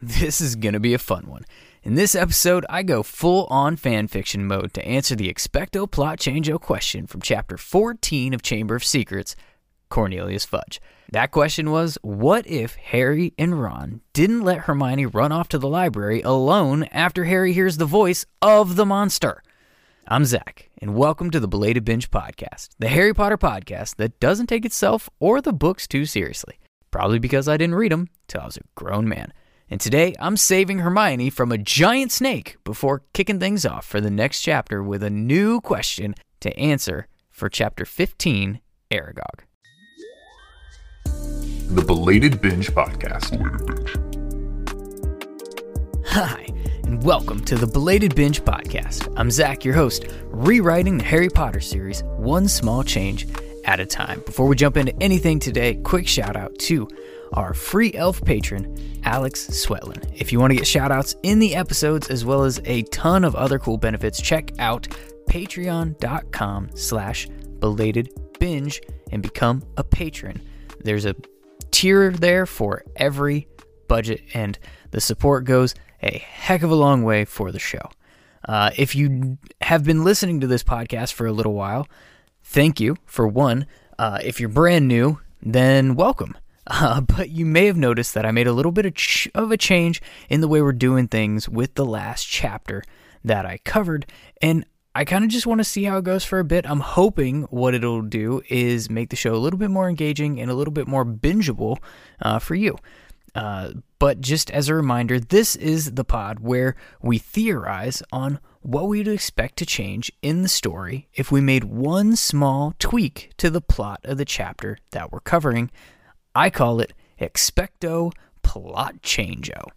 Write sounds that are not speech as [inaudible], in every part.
This is going to be a fun one. In this episode, I go full on fanfiction mode to answer the expecto plot changeo question from chapter 14 of Chamber of Secrets Cornelius Fudge. That question was What if Harry and Ron didn't let Hermione run off to the library alone after Harry hears the voice of the monster? I'm Zach, and welcome to the Belated Binge Podcast, the Harry Potter podcast that doesn't take itself or the books too seriously. Probably because I didn't read them till I was a grown man. And today I'm saving Hermione from a giant snake before kicking things off for the next chapter with a new question to answer for chapter 15 Aragog. The Belated Binge Podcast. Hi, and welcome to the Belated Binge Podcast. I'm Zach, your host, rewriting the Harry Potter series one small change at a time. Before we jump into anything today, quick shout out to our free elf patron, Alex Swetlin. If you want to get shout outs in the episodes as well as a ton of other cool benefits, check out patreon.com slash belated binge and become a patron. There's a tier there for every budget, and the support goes a heck of a long way for the show. Uh, if you have been listening to this podcast for a little while, thank you for one. Uh, if you're brand new, then welcome. Uh, [laughs] but you may have noticed that I made a little bit of, ch- of a change in the way we're doing things with the last chapter that I covered, and I kind of just want to see how it goes for a bit. I'm hoping what it'll do is make the show a little bit more engaging and a little bit more bingeable uh, for you. Uh, but just as a reminder, this is the pod where we theorize on what we'd expect to change in the story if we made one small tweak to the plot of the chapter that we're covering. I call it expecto plot changeo.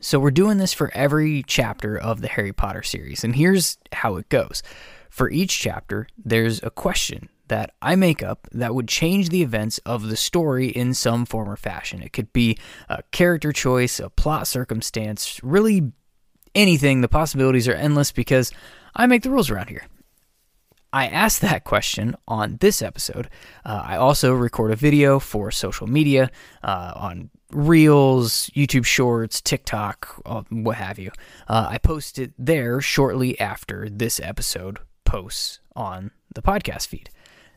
So we're doing this for every chapter of the Harry Potter series, and here's how it goes. For each chapter, there's a question that I make up that would change the events of the story in some form or fashion. It could be a character choice, a plot circumstance, really anything. The possibilities are endless because I make the rules around here. I asked that question on this episode. Uh, I also record a video for social media uh, on Reels, YouTube Shorts, TikTok, uh, what have you. Uh, I post it there shortly after this episode posts on the podcast feed.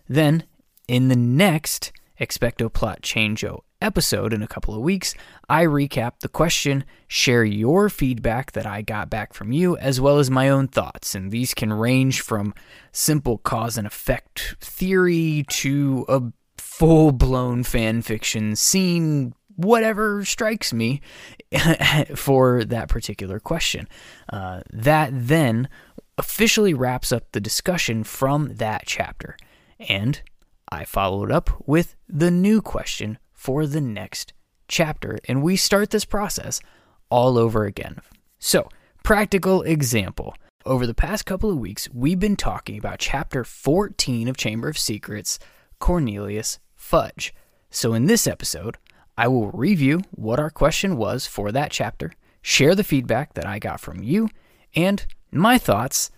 Then, in the next Expecto Plot Changeo episode in a couple of weeks, I recap the question, share your feedback that I got back from you, as well as my own thoughts. And these can range from simple cause and effect theory to a full blown fan fiction scene, whatever strikes me [laughs] for that particular question. Uh, that then officially wraps up the discussion from that chapter. And I followed up with the new question for the next chapter. And we start this process all over again. So, practical example. Over the past couple of weeks, we've been talking about chapter 14 of Chamber of Secrets, Cornelius Fudge. So, in this episode, I will review what our question was for that chapter, share the feedback that I got from you, and my thoughts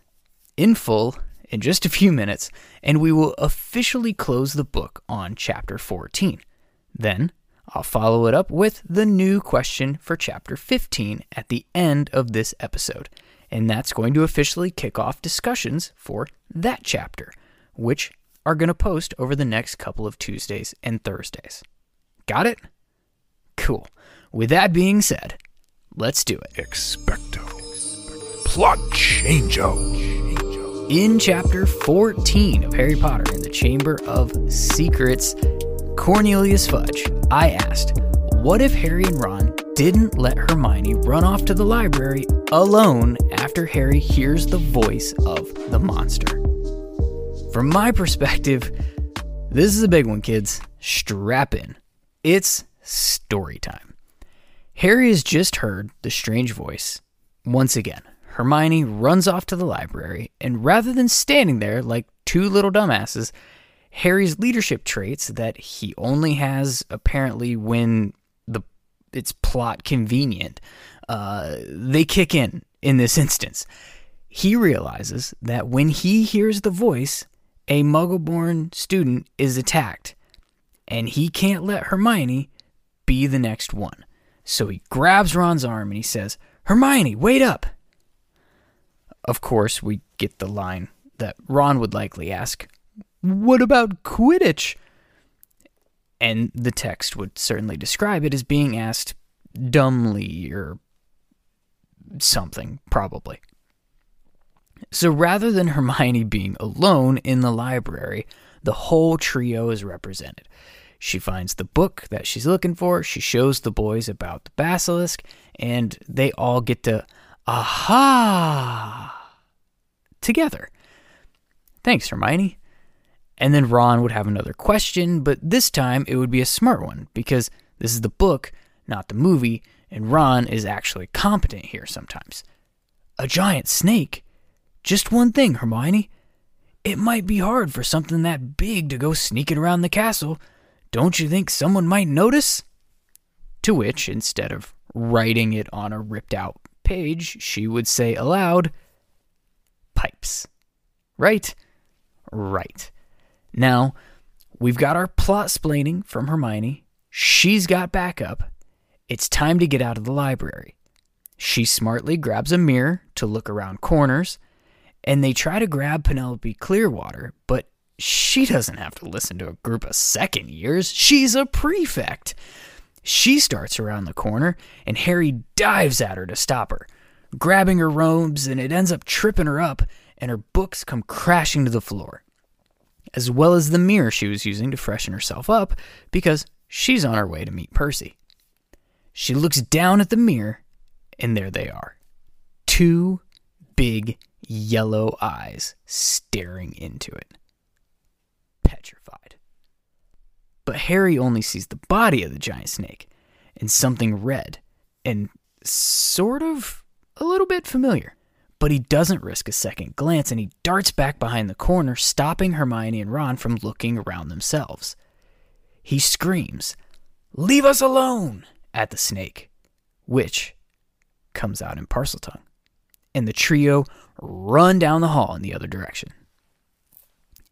in full in just a few minutes, and we will officially close the book on chapter 14. Then I'll follow it up with the new question for chapter 15 at the end of this episode, and that's going to officially kick off discussions for that chapter, which are going to post over the next couple of Tuesdays and Thursdays. Got it? Cool. With that being said, let's do it. Expecto Plot Changeo. In chapter 14 of Harry Potter in the Chamber of Secrets, Cornelius Fudge, I asked, What if Harry and Ron didn't let Hermione run off to the library alone after Harry hears the voice of the monster? From my perspective, this is a big one, kids. Strap in. It's story time. Harry has just heard the strange voice once again. Hermione runs off to the library, and rather than standing there like two little dumbasses, Harry's leadership traits that he only has apparently when the it's plot convenient, uh, they kick in in this instance. He realizes that when he hears the voice, a Muggle-born student is attacked, and he can't let Hermione be the next one. So he grabs Ron's arm and he says, Hermione, wait up! Of course, we get the line that Ron would likely ask, What about Quidditch? And the text would certainly describe it as being asked dumbly or something, probably. So rather than [laughs] Hermione being alone in the library, the whole trio is represented. She finds the book that she's looking for, she shows the boys about the basilisk, and they all get to aha together. Thanks, Hermione. And then Ron would have another question, but this time it would be a smart one because this is the book, not the movie, and Ron is actually competent here sometimes. A giant snake? Just one thing, Hermione. It might be hard for something that big to go sneaking around the castle. Don't you think someone might notice? To which, instead of writing it on a ripped out page, she would say aloud, Pipes. Right? Right. Now, we've got our plot splaining from Hermione. She's got backup. It's time to get out of the library. She smartly grabs a mirror to look around corners and they try to grab Penelope Clearwater, but she doesn't have to listen to a group of second years. She's a prefect. She starts around the corner, and Harry dives at her to stop her, grabbing her robes, and it ends up tripping her up, and her books come crashing to the floor, as well as the mirror she was using to freshen herself up because she's on her way to meet Percy. She looks down at the mirror, and there they are two big yellow eyes staring into it. Petrified. But Harry only sees the body of the giant snake and something red and sort of a little bit familiar. But he doesn't risk a second glance and he darts back behind the corner, stopping Hermione and Ron from looking around themselves. He screams, Leave us alone! at the snake, which comes out in Parseltongue. And the trio run down the hall in the other direction.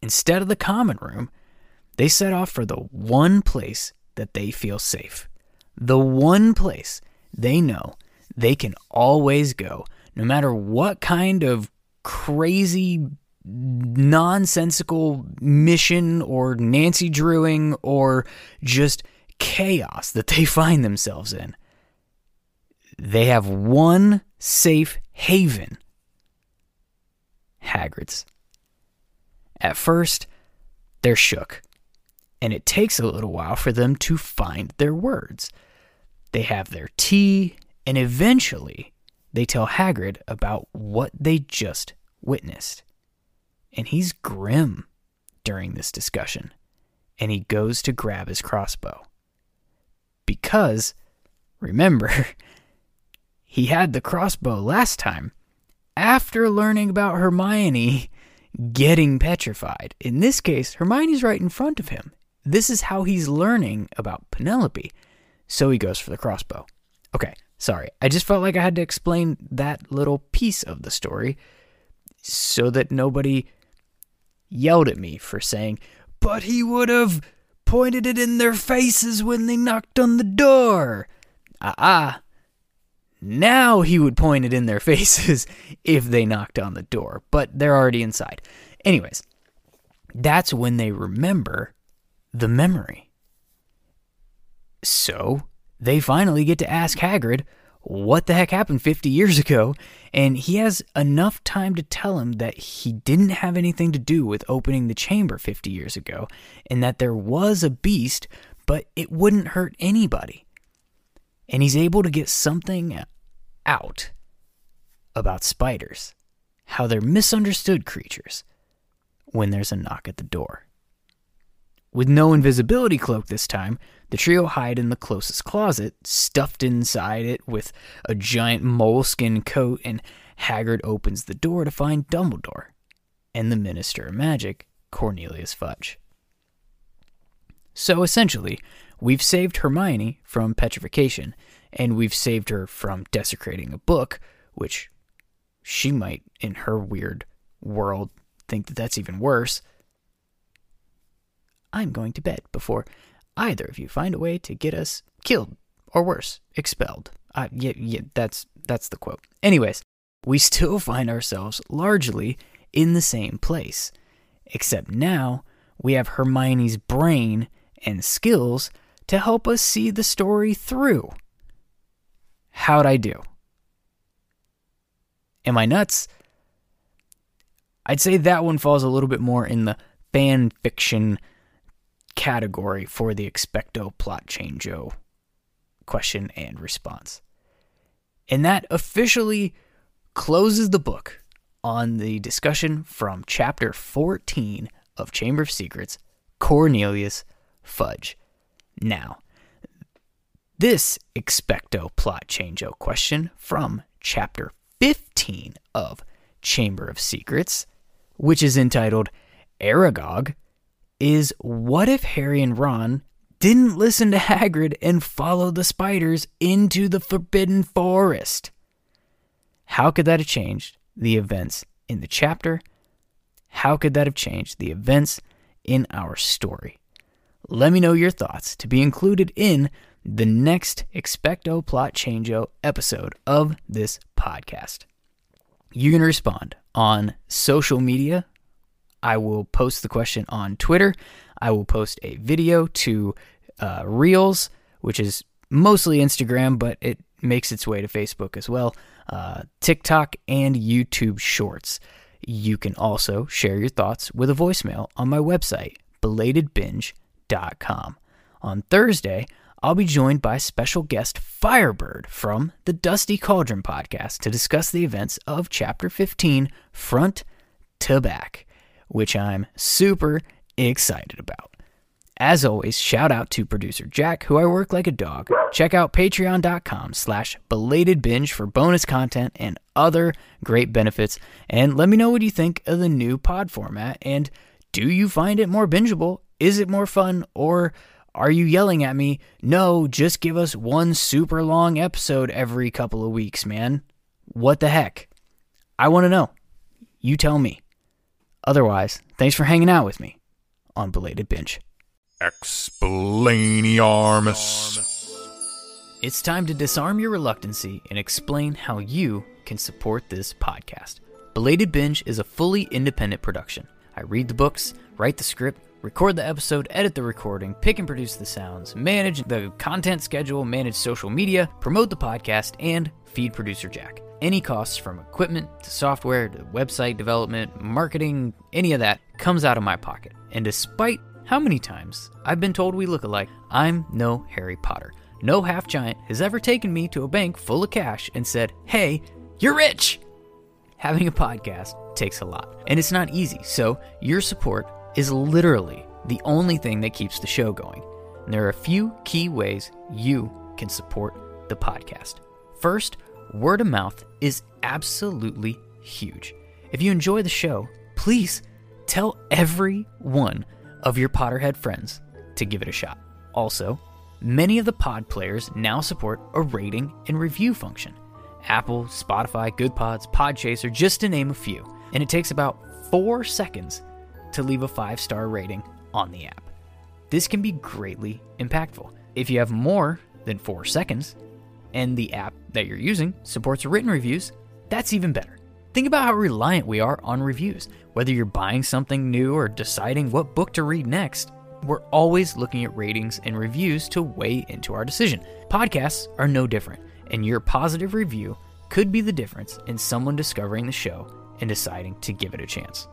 Instead of the common room, they set off for the one place that they feel safe. The one place they know they can always go, no matter what kind of crazy, nonsensical mission or Nancy Drewing or just chaos that they [laughs] find themselves in. They have one safe haven Hagrid's. At first, they're shook, and it takes a little while for them to find their words. They have their tea, and eventually, they tell Hagrid about what they just witnessed. And he's grim during this discussion, and he goes to grab his crossbow. Because, remember, [laughs] he had the crossbow last time after learning about Hermione getting petrified. In this case, Hermione's right in front of him. This is how he's learning about Penelope. So he goes for the crossbow. Okay, sorry. I just felt like I had to explain that little piece of the story so that nobody yelled at me for saying, but he would have pointed it in their faces when they knocked on the door. Ah, ah. Now he would point it in their [laughs] faces if they knocked on the door, but they're already inside. Anyways, that's when they remember the memory. So they finally get to ask Hagrid what the heck happened 50 years ago, and he has enough time to tell him that he didn't have anything to do with opening the chamber 50 years ago, and that there was a beast, but it wouldn't hurt anybody and he's able to get something out about spiders, how they're misunderstood creatures when there's a knock at the door. With no invisibility cloak this time, the trio hide in the closest closet, stuffed inside it with a giant moleskin coat, and Hagrid opens the door to find Dumbledore and the Minister of Magic, Cornelius Fudge. So essentially, we've saved Hermione from petrification, and we've saved her from desecrating a book, which she might, in her weird world, think that that's even worse. I'm going to bed before either of you find a way to get us killed or worse, expelled. Uh, yeah, yeah, that's that's the quote. Anyways, we still [laughs] find ourselves largely in the same place, except now we have Hermione's brain and skills to help us see the story through. How'd I do? Am I nuts? I'd say that one falls a little bit more in the fan fiction category for the expecto plot changeo question and response. And that officially closes the book on the discussion from chapter 14 of Chamber of Secrets Cornelius Fudge. Now, this expecto plot changeo question from chapter 15 of Chamber of Secrets, which is entitled Aragog, is what if Harry and Ron didn't listen to Hagrid and follow the spiders into the Forbidden Forest? How could that have changed the events in the chapter? How could that have changed the events in our story? Let me know your thoughts to be included in the next Expecto Plot Changeo episode of this podcast. You can respond on social media. I will post the question on Twitter. I will post a video to uh, Reels, which is mostly Instagram, but it makes its way to Facebook as well, uh, TikTok, and YouTube Shorts. You can also share your thoughts with a voicemail on my website, belatedbinge.com. On Thursday, I'll be joined by special guest Firebird from the Dusty Cauldron podcast to discuss the events of Chapter 15 front to back, which I'm super excited about. As always, shout out to producer Jack, who I work like a dog. Check out patreon.com slash belated binge for bonus content and other great benefits. And let me know what you think of the new pod format. And do you find it more bingeable? Is it more fun? Or are you yelling at me? No, just give us one super long episode every couple of weeks, man. What the heck? I want to know. You tell me. Otherwise, thanks for hanging out with me on Belated Binge. Explainiarmus. It's time to disarm your reluctancy and explain how you can support this podcast. Belated Binge is a fully independent production. I read the books, write the script, record the episode, edit the recording, pick and produce the sounds, manage the content schedule, manage social media, promote the podcast, and feed producer Jack. Any costs from equipment to software to website development, marketing, any of that comes out of my pocket. And despite how many times I've been told we look alike, I'm no Harry Potter. No half giant has ever taken me to a bank full of cash and said, Hey, you're rich! Having a podcast takes a lot, and it's not easy, so your support is literally the only thing that keeps the show going. And there are a few key ways you can support the podcast. First, word of mouth is absolutely huge. If you enjoy the show, please tell every one of your Potterhead friends to give it a shot. Also, many of the pod players now support a rating and review function. Apple, Spotify, Goodpods, Podchaser, just to name a few. And it takes about four seconds to leave a five star rating on the app. This can be greatly impactful. If you have more than four seconds and the app that you're using supports written reviews, that's even better. Think about how reliant we are on reviews. Whether you're buying something new or deciding what book to read next, we're always looking at ratings and reviews to weigh into our decision. Podcasts are no different, and your positive review could be the difference in someone discovering the show and deciding to give it a chance.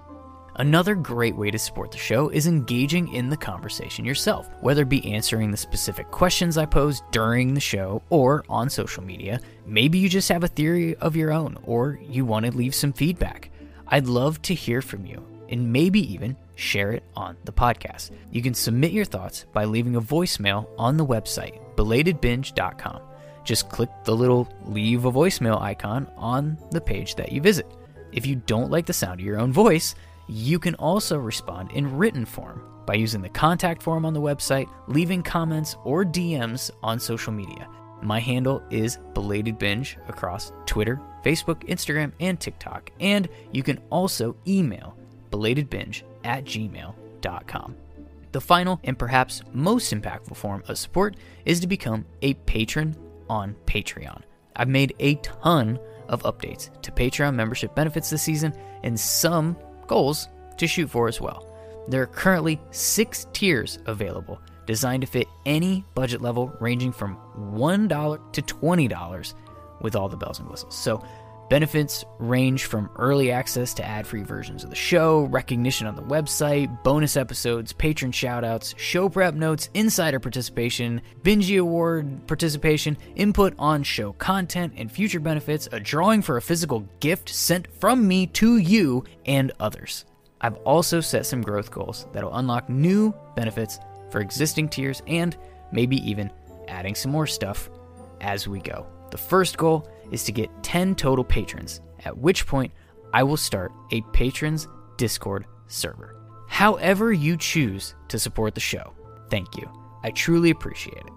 Another great way to support the show is engaging in the conversation yourself, whether it be answering the specific questions I pose during the show or on social media. Maybe you just have a theory of your own or you want to leave some feedback. I'd love to hear from you and maybe even share it on the podcast. You can submit your thoughts by leaving a voicemail on the website, belatedbinge.com. Just click the little leave a voicemail icon on the page that you visit. If you don't like the sound of your own voice, you can also respond in written form by using the contact form on the website, leaving comments or DMs on social media. My handle is Belated Binge across Twitter, Facebook, Instagram, and TikTok. And you can also email belatedbinge at gmail.com. The final and perhaps most impactful form of support is to become a patron on Patreon. I've made a ton of updates to Patreon membership benefits this season and some goals to shoot for as well. There are currently six tiers available designed to fit any budget level ranging from $1 to $20 with all the bells and whistles. So, benefits range from early access to ad free versions of the show, recognition on the website, bonus episodes, patron shoutouts, show prep notes, insider participation, Bingy Award participation, input on show content, and future benefits, a drawing for a physical gift sent from me to you, and others. I've also set some growth goals that'll unlock new benefits for existing tiers and maybe even adding some more stuff as we go. The first goal is to get 10 total patrons, at which point I will start a patrons Discord server. However, you choose to support the show, thank you. I truly appreciate it.